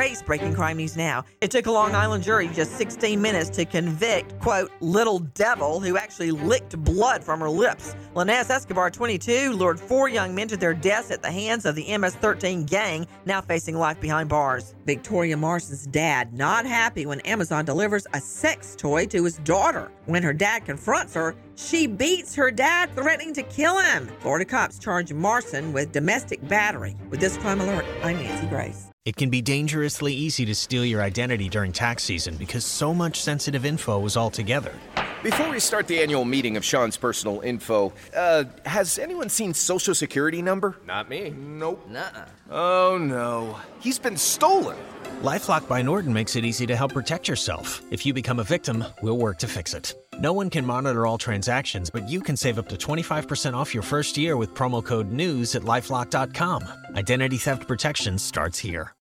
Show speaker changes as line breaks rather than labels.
Grace, breaking crime news now. It took a Long Island jury just 16 minutes to convict, quote, little devil who actually licked blood from her lips. Leniz Escobar, 22, lured four young men to their deaths at the hands of the MS 13 gang, now facing life behind bars. Victoria Marson's dad, not happy when Amazon delivers a sex toy to his daughter. When her dad confronts her, she beats her dad, threatening to kill him. Florida cops charge Marson with domestic battery. With this crime alert, I'm Nancy Grace.
It can be dangerously easy to steal your identity during tax season because so much sensitive info is all together.
Before we start the annual meeting of Sean's personal info, uh, has anyone seen Social Security number?
Not me.
Nope.
Nuh-uh.
Oh no. He's been stolen.
Lifelock by Norton makes it easy to help protect yourself. If you become a victim, we'll work to fix it. No one can monitor all transactions, but you can save up to 25% off your first year with promo code NEWS at lifelock.com. Identity theft protection starts here.